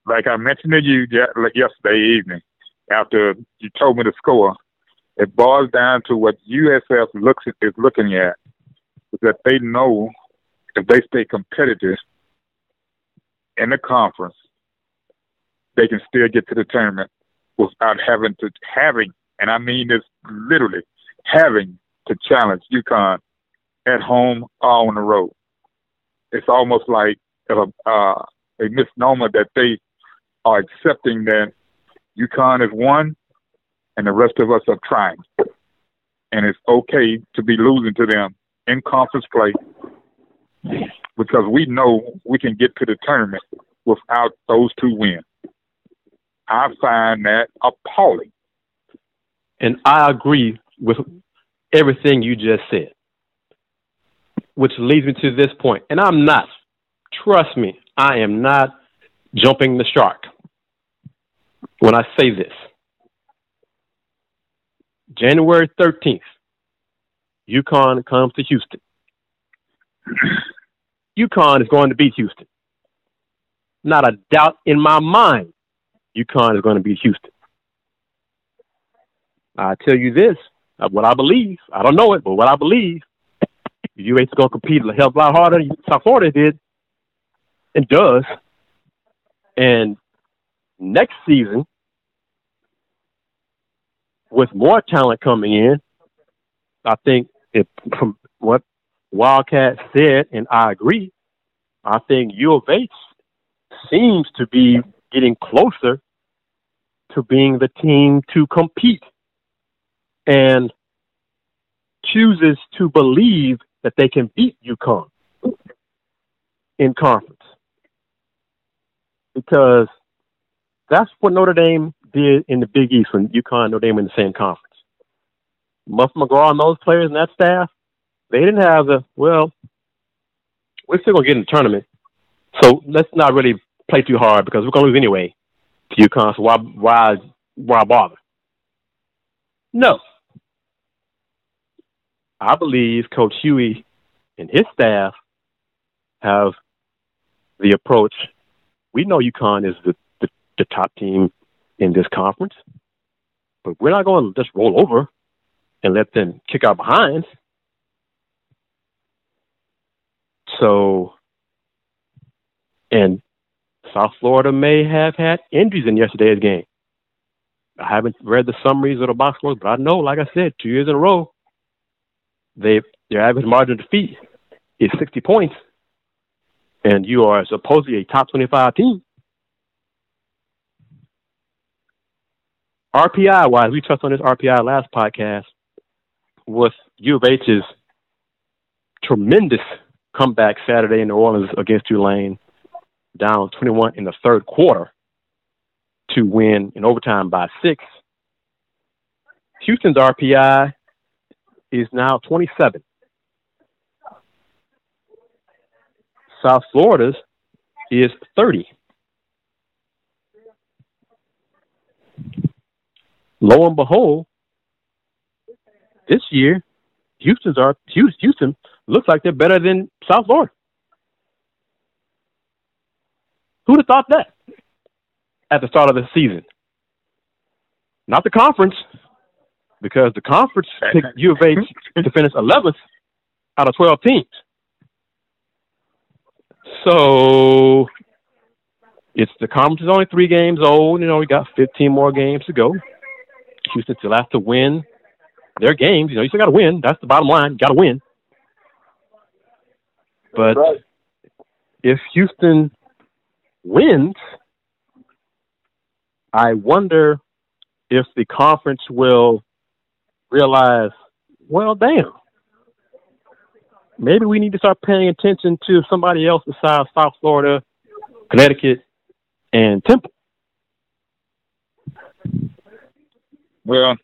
S2: Like I mentioned to you yesterday evening, after you told me the score, it boils down to what USF looks is looking at, is that they know if they stay competitive, in the conference, they can still get to the tournament without having to having, and I mean this literally, having to challenge UConn at home or on the road. It's almost like a, uh, a misnomer that they are accepting that UConn is one and the rest of us are trying. And it's okay to be losing to them in conference play because we know we can get to the tournament without those two wins. I find that appalling.
S1: And I agree with everything you just said, which leads me to this point. And I'm not, trust me, I am not jumping the shark when I say this. January 13th, UConn comes to Houston. UConn is going to beat Houston. Not a doubt in my mind, UConn is going to beat Houston. I tell you this, uh, what I believe. I don't know it, but what I believe, UH is going to compete a hell of a lot harder than South Florida did and does. And next season, with more talent coming in, I think it, from what Wildcat said, and I agree, I think U of H seems to be getting closer to being the team to compete and chooses to believe that they can beat UConn in conference. Because that's what Notre Dame did in the Big East when UConn Notre Dame were in the same conference. Muff McGraw and those players and that staff, they didn't have the, well, we're still going to get in the tournament. So let's not really play too hard because we're going to lose anyway to UConn. So why, why, why bother? No. I believe Coach Hughey and his staff have the approach. We know UConn is the, the, top team in this conference, but we're not going to just roll over and let them kick our behinds. So, and South Florida may have had injuries in yesterday's game. I haven't read the summaries of the box scores, but I know, like I said, two years in a row, they their average margin of defeat is 60 points, and you are supposedly a top 25 team. RPI wise, we touched on this RPI last podcast with U of H's tremendous comeback Saturday in New Orleans against Tulane, down 21 in the third quarter to win in overtime by six. Houston's RPI is now 27. South Florida's is 30. Lo and behold, this year, Houston's are Houston looks like they're better than South Florida. Who'd have thought that at the start of the season? Not the conference, because the conference picked U of H to finish 11th out of 12 teams. So it's the conference is only three games old. You know, we got 15 more games to go. Houston still has to win their games. You know, you still got to win. That's the bottom line. Got to win. But right. if Houston wins, I wonder if the conference will realize, well, damn, maybe we need to start paying attention to somebody else besides South Florida, Connecticut, and Temple.
S2: Well,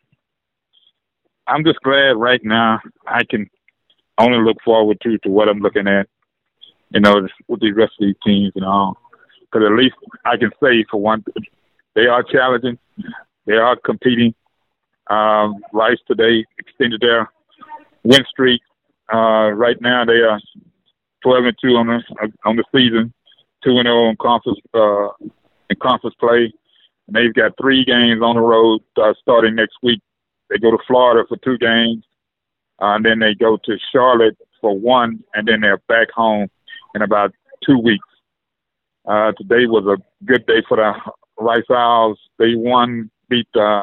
S2: I'm just glad right now I can only look forward to to what I'm looking at, you know, with the rest of these teams and all. Because at least I can say for one, they are challenging, they are competing, um, Rice today extended their win streak. Uh, right now they are 12 and two on the on the season, two and zero oh in conference uh, in conference play, and they've got three games on the road uh, starting next week. They go to Florida for two games, uh, and then they go to Charlotte for one, and then they're back home in about two weeks. Uh, today was a good day for the Rice Owls. They won, beat uh,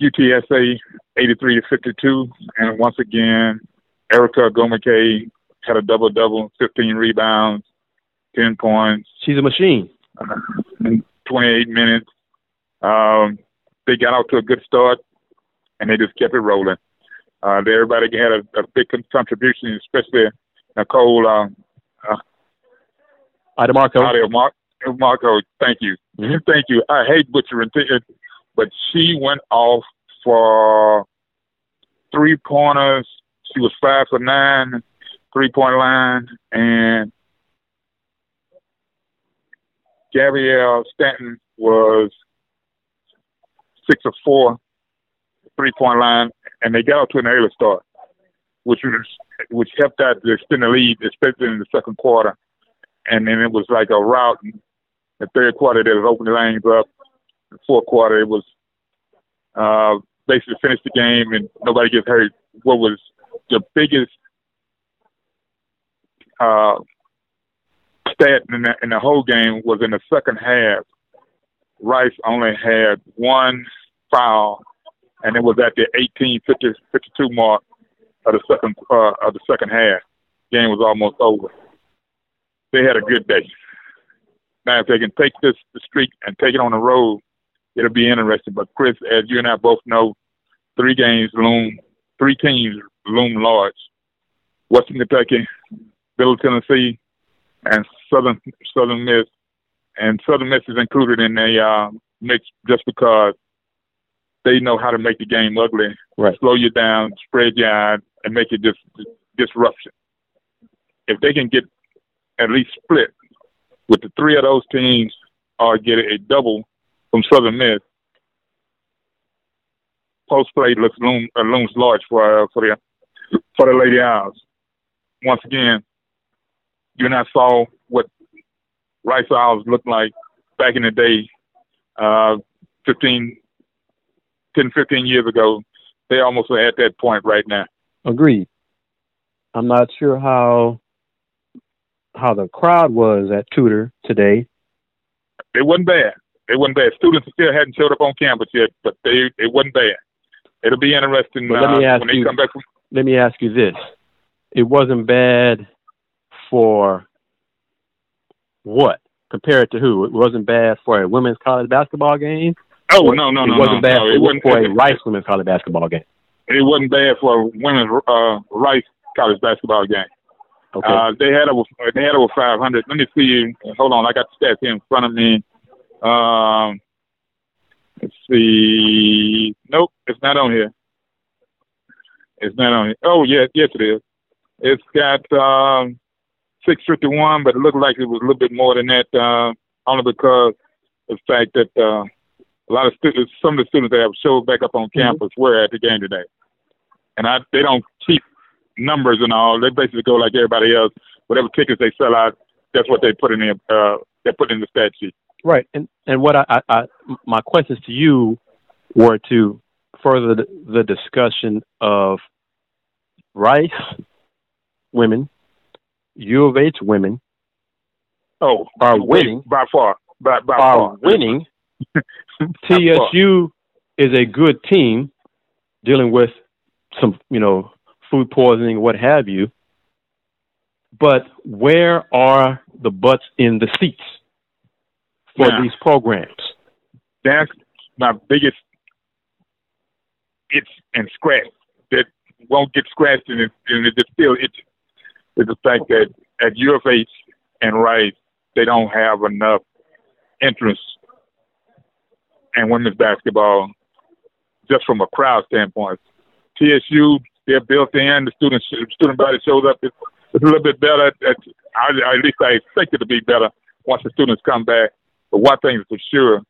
S2: UTSA 83 to 52. And once again, Erica Ogwumike had a double double, 15 rebounds, 10 points.
S1: She's a machine.
S2: Uh, in 28 minutes. Um, they got out to a good start, and they just kept it rolling. Uh, everybody had a, a big contribution, especially Nicole. Uh, uh,
S1: Iademarco.
S2: Marco, thank you. Mm-hmm. Thank you. I hate butchering but she went off for three pointers. She was five for nine, three point line, and Gabrielle Stanton was six or four three point line, and they got off to an early start, which was which helped out to extend the lead, especially in the second quarter. And then it was like a rout. The third quarter, they was opening lanes up. The fourth quarter, it was uh, basically finished the game and nobody gets hurt. What was the biggest uh, stat in the, in the whole game was in the second half. Rice only had one foul, and it was at the 18 50, 52 mark of the second uh, of the second half. Game was almost over. They had a good day. Now, if they can take this the streak and take it on the road, it'll be interesting. But Chris, as you and I both know, three games loom, three teams loom large. Western Kentucky, Middle Tennessee, and Southern Southern Miss, and Southern Miss is included in the uh, mix just because they know how to make the game ugly,
S1: right.
S2: slow you down, spread you out, and make it just disruption. If they can get at least split with the three of those teams, or get a double from Southern Miss, post play looks loom, uh, looms large for uh, for the for the Lady Owls. Once again, you and I saw Rice Owls looked like back in the day, uh, 15, 10, 15 years ago. They almost are at that point right now.
S1: Agreed. I'm not sure how how the crowd was at Tudor today.
S2: It wasn't bad. It wasn't bad. Students still hadn't showed up on campus yet, but they it wasn't bad. It'll be interesting
S1: But let me
S2: uh,
S1: ask
S2: when they
S1: you-
S2: come back from.
S1: Let me ask you this: It wasn't bad for what compared to who? It wasn't bad for a women's college basketball game.
S2: Oh no no no
S1: it wasn't
S2: no,
S1: bad
S2: no.
S1: for,
S2: It wasn't
S1: for a
S2: it,
S1: Rice women's college basketball game.
S2: it wasn't bad for a women's uh, Rice college basketball game.
S1: Okay.
S2: Uh, they had over they had over 500. Let me see. Hold on, I got the stats here in front of me. Um, let's see. Nope, it's not on here. It's not on here. Oh yeah, yes it is. It's got um, 651, but it looked like it was a little bit more than that. Uh, only because of the fact that uh, a lot of students, some of the students that have showed back up on campus were at the game today, and I they don't keep numbers and all. They basically go like everybody else. Whatever tickets they sell out, that's what they put in the uh, they put in the stat sheet.
S1: Right, and and what I, I, I my questions to you were to further the, the discussion of Rice women, U of H women
S2: Oh,
S1: are winning
S2: by far. By by
S1: are
S2: far.
S1: winning. TSU is a good team dealing with some you know food poisoning, what have you. But where are the butts in the seats for
S2: Now.
S1: these programs?
S2: That's my biggest itch and scratch that won't get scratched and it, and it just still itch is the fact that at U of H and Rice they don't have enough interest in women's basketball just from a crowd standpoint. TSU they're built in. The student student body shows up. It's, it's a little bit better. At, at, at least I expect it to be better once the students come back. But one thing is for sure,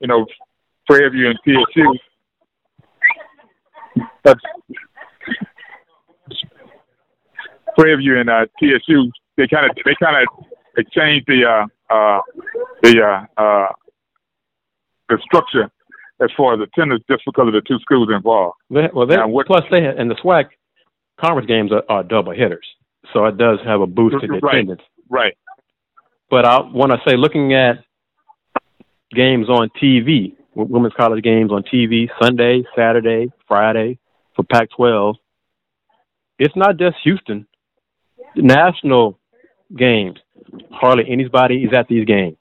S2: you know, Prairie View and TSU. That's Prairie and uh, TSU. They kind of they kind of they changed the uh, uh, the uh, uh, the structure as far as attendance just because of the two schools involved.
S1: They, well,
S2: Now, what-
S1: plus they and the SWAC conference games are, are double hitters, so it does have a boost to the
S2: Right.
S1: attendance.
S2: Right.
S1: But I want to say, looking at games on TV, women's college games on TV, Sunday, Saturday, Friday for Pac-12, it's not just Houston. National games, hardly anybody is at these games.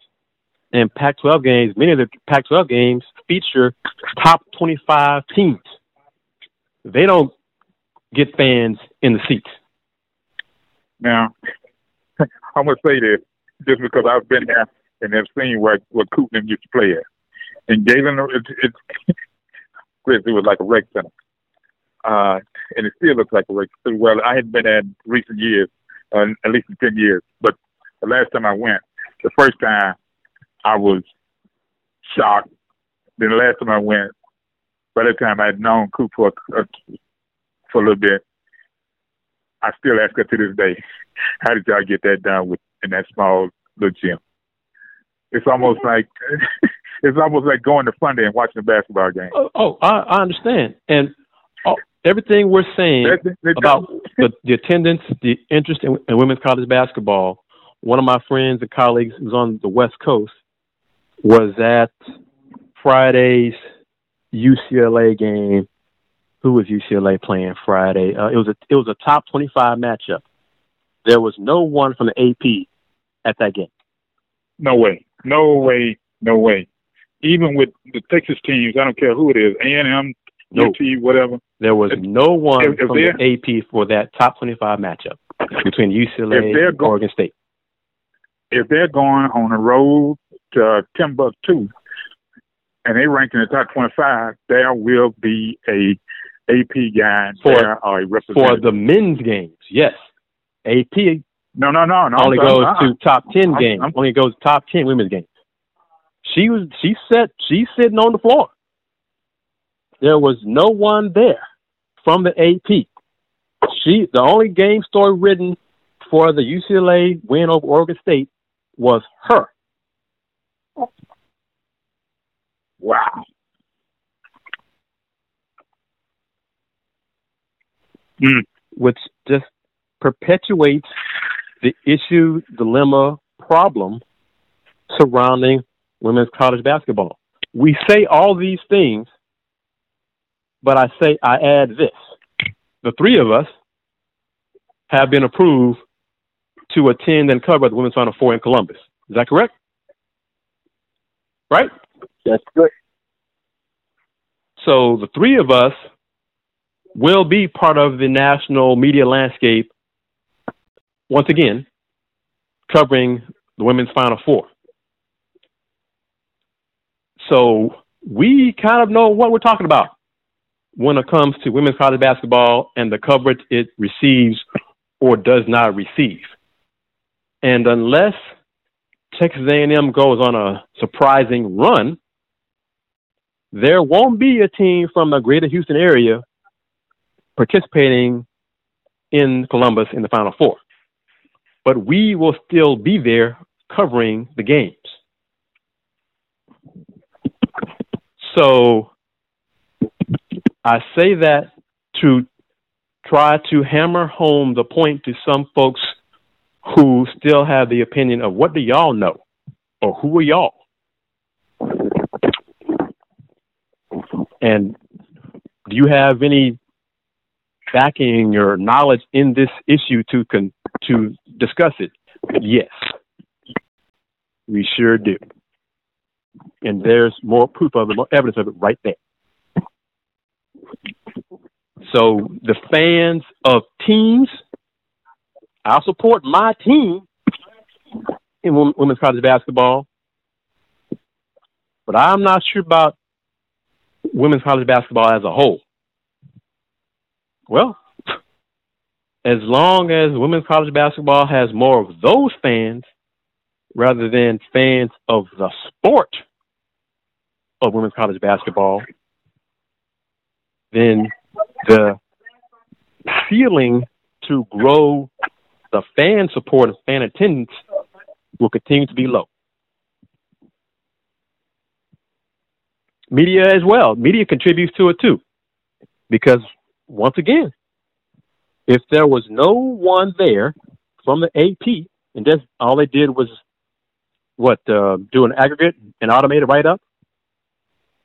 S1: And Pac-12 games, many of the Pac-12 games feature top 25 teams. They don't get fans in the seats.
S2: Now, I'm gonna say this just because I've been there and have seen where where Cooten used to play at, and Galen, it, it, it was like a rec center, uh, and it still looks like a rec. center. Well, I hadn't been in recent years, uh, at least in ten years, but the last time I went, the first time, I was shocked. Then the last time I went, by the time I'd known Coop for a, for a little bit, I still ask her to this day, how did y'all get that done with in that small little gym? It's almost like it's almost like going to Sunday and watching a basketball game.
S1: Oh, oh I, I understand, and everything we're saying about the, the attendance, the interest in, in women's college basketball. One of my friends and colleagues who's on the West Coast was at Friday's UCLA game. Who was UCLA playing Friday? Uh, it was a it was a top twenty five matchup. There was no one from the AP at that game.
S2: No way. No way. No way. Even with the Texas teams, I don't care who it is, A and M,
S1: No.
S2: UT, whatever.
S1: There was no one
S2: if- if
S1: from the AP for that top twenty five matchup between UCLA and
S2: go-
S1: Oregon State.
S2: If they're going on the road to Timbuktu and they rank in the top twenty-five, there will be a AP guy
S1: For-
S2: there or a
S1: For the men's games, yes. AP
S2: no, no, no, no.
S1: only
S2: I'm-
S1: goes to top 10
S2: I'm-
S1: games.
S2: I'm-
S1: only goes top 10 women's games. She was she said she's sitting on the floor. There was no one there from the AP. She the only game story written for the UCLA win over Oregon State was her.
S2: Wow. Mm.
S1: which just perpetuates the issue, dilemma, problem surrounding women's college basketball. We say all these things, but I say I add this. The three of us have been approved to attend and cover the Women's Final Four in Columbus. Is that correct? Right?
S3: That's good.
S1: So the three of us will be part of the national media landscape once again, covering the women's Final Four. So we kind of know what we're talking about when it comes to women's college basketball and the coverage it receives or does not receive. And unless Texas A&M goes on a surprising run, there won't be a team from the greater Houston area participating in Columbus in the Final Four. But we will still be there covering the games. So I say that to try to hammer home the point to some folks who still have the opinion of what do y'all know or who are y'all? And do you have any backing or knowledge in this issue to con- to discuss it? Yes, we sure do. And there's more proof of it, more evidence of it right there. So the fans of teams, I'll support my team in women's college basketball, but I'm not sure about women's college basketball as a whole. Well, as long as women's college basketball has more of those fans rather than fans of the sport of women's college basketball, then the feeling to grow the fan support and fan attendance will continue to be low. Media as well. Media contributes to it too. Because once again, if there was no one there from the AP and just all they did was what, uh, do an aggregate and automated write up?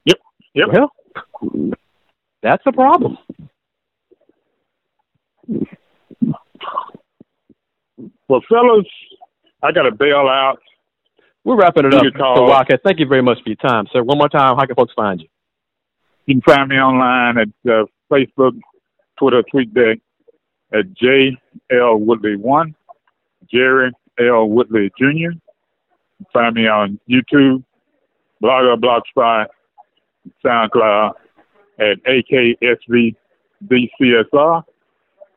S2: Yep. Yep.
S1: Well, that's a problem.
S2: Well, fellas, I got to bail out.
S1: We're wrapping it up. So, Wildcat, thank you very much for your time, sir. One more time, how can folks find you?
S2: You can find me online at uh, Facebook, Twitter, TweetDeck at JL Woodley one, Jerry L Woodley Jr. Find me on YouTube, Blogger, Blogspot, SoundCloud at AKSVDCSR,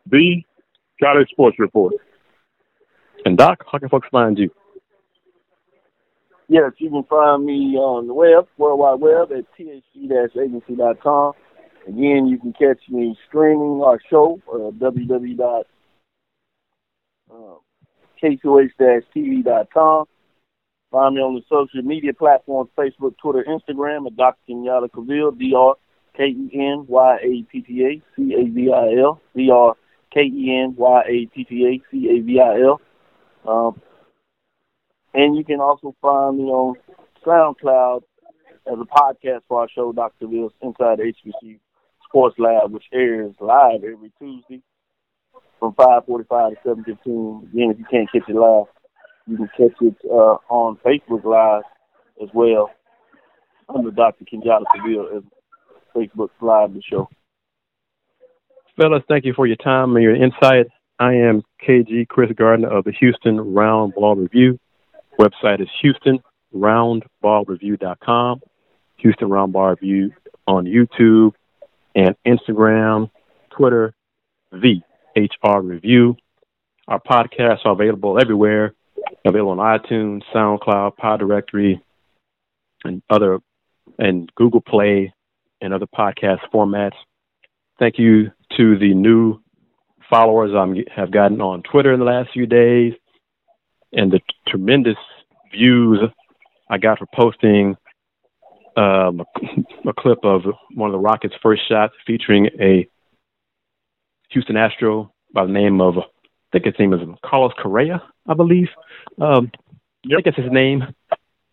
S2: the College Sports Report.
S1: And Doc, how can folks find you?
S3: yes, you can find me on the web, World Wide Web at thg-agency.com. Again, you can catch me streaming our show, uh, www k2h-tv.com. Find me on the social media platforms, Facebook, Twitter, Instagram at Dr. Kenyatta Cavil, D-R-K-E-N-Y-A-T-T-A, C-A-V-I-L, D-R-K-E-N-Y-A-T-T-A, C-A-V-I-L. Um, and you can also find me on SoundCloud as a podcast for our show, Dr. Cavil's Inside HBC Sports Lab, which airs live every Tuesday from 5:45 to 7:15. Again, if you can't catch it live, you can catch it uh, on Facebook Live as well under Dr. Kenyatta Cavil Facebook Live the show.
S1: Fellas, thank you for your time and your insight. I am KG Chris Gardner of the Houston Round Ball Review. Website is HoustonRoundBallReview.com. Houston Round Ball Review on YouTube and Instagram, Twitter, the HR Review. Our podcasts are available everywhere, available on iTunes, SoundCloud, Pod Directory, and other, and Google Play and other podcast formats. Thank you to the new followers I have gotten on Twitter in the last few days, and the tremendous views I got for posting um, a, a clip of one of the Rockets' first shots featuring a Houston Astro by the name of, I think his name is Carlos Correa, I believe. Um, yep. I think it's his name.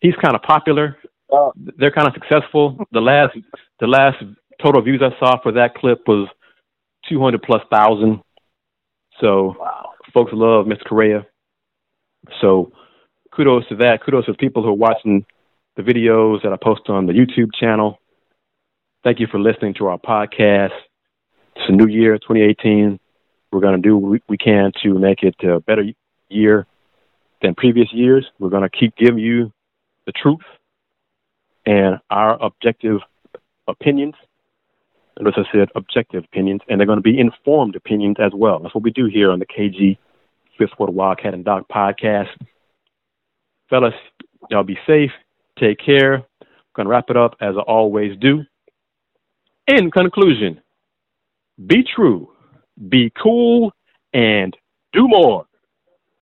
S1: He's kind of popular. Uh, They're kind of successful. The last, the last total views I saw for that clip was 200 plus thousand. So wow. folks love Mr. Correa. So kudos to that. Kudos to people who are watching the videos that I post on the YouTube channel. Thank you for listening to our podcast. It's a new year, 2018. We're going to do what we can to make it a better year than previous years. We're going to keep giving you the truth and our objective opinions. And as I said, objective opinions, and they're going to be informed opinions as well. That's what we do here on the KG Fifth Ward Wildcat and Doc podcast. Fellas, y'all be safe. Take care. I'm going to wrap it up as I always do. In conclusion, be true, be cool, and do more.